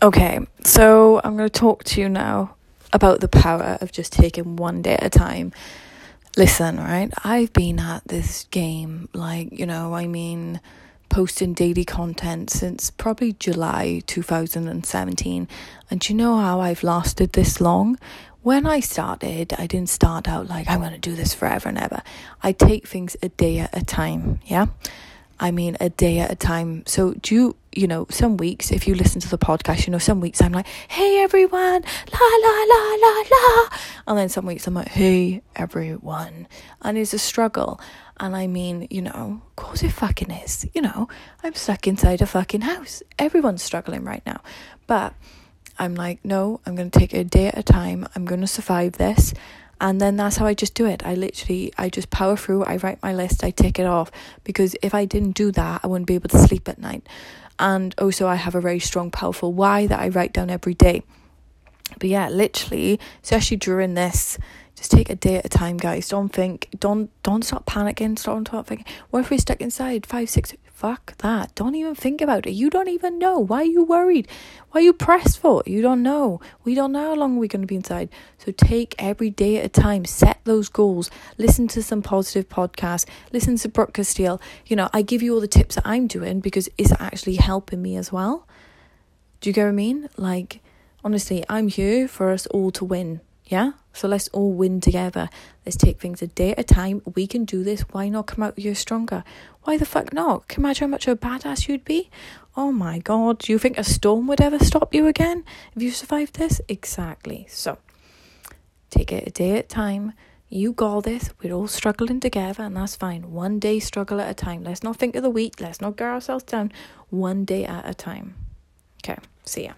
Okay, so I'm going to talk to you now about the power of just taking one day at a time. Listen, right? I've been at this game, like, you know, I mean, posting daily content since probably July 2017. And you know how I've lasted this long? When I started, I didn't start out like, I'm going to do this forever and ever. I take things a day at a time, yeah? I mean, a day at a time. So, do you, you know, some weeks, if you listen to the podcast, you know, some weeks I'm like, hey everyone, la la la la la. And then some weeks I'm like, hey everyone. And it's a struggle. And I mean, you know, of course it fucking is. You know, I'm stuck inside a fucking house. Everyone's struggling right now. But I'm like, no, I'm going to take it a day at a time. I'm going to survive this and then that's how I just do it. I literally I just power through, I write my list, I tick it off because if I didn't do that, I wouldn't be able to sleep at night. And also I have a very strong powerful why that I write down every day. But yeah, literally, especially during this just take a day at a time, guys. Don't think, don't don't stop panicking. Don't stop thinking. What if we're stuck inside five, six? Fuck that. Don't even think about it. You don't even know. Why are you worried? Why are you pressed for? It? You don't know. We don't know how long we're going to be inside. So take every day at a time. Set those goals. Listen to some positive podcasts. Listen to Brooke Castillo. You know, I give you all the tips that I'm doing because it's actually helping me as well. Do you get what I mean? Like, honestly, I'm here for us all to win yeah? So let's all win together. Let's take things a day at a time. We can do this. Why not come out here stronger? Why the fuck not? Can you imagine how much of a badass you'd be? Oh my god. Do you think a storm would ever stop you again if you survived this? Exactly. So take it a day at a time. You got this. We're all struggling together, and that's fine. One day struggle at a time. Let's not think of the week. Let's not get ourselves down. One day at a time. Okay. See ya.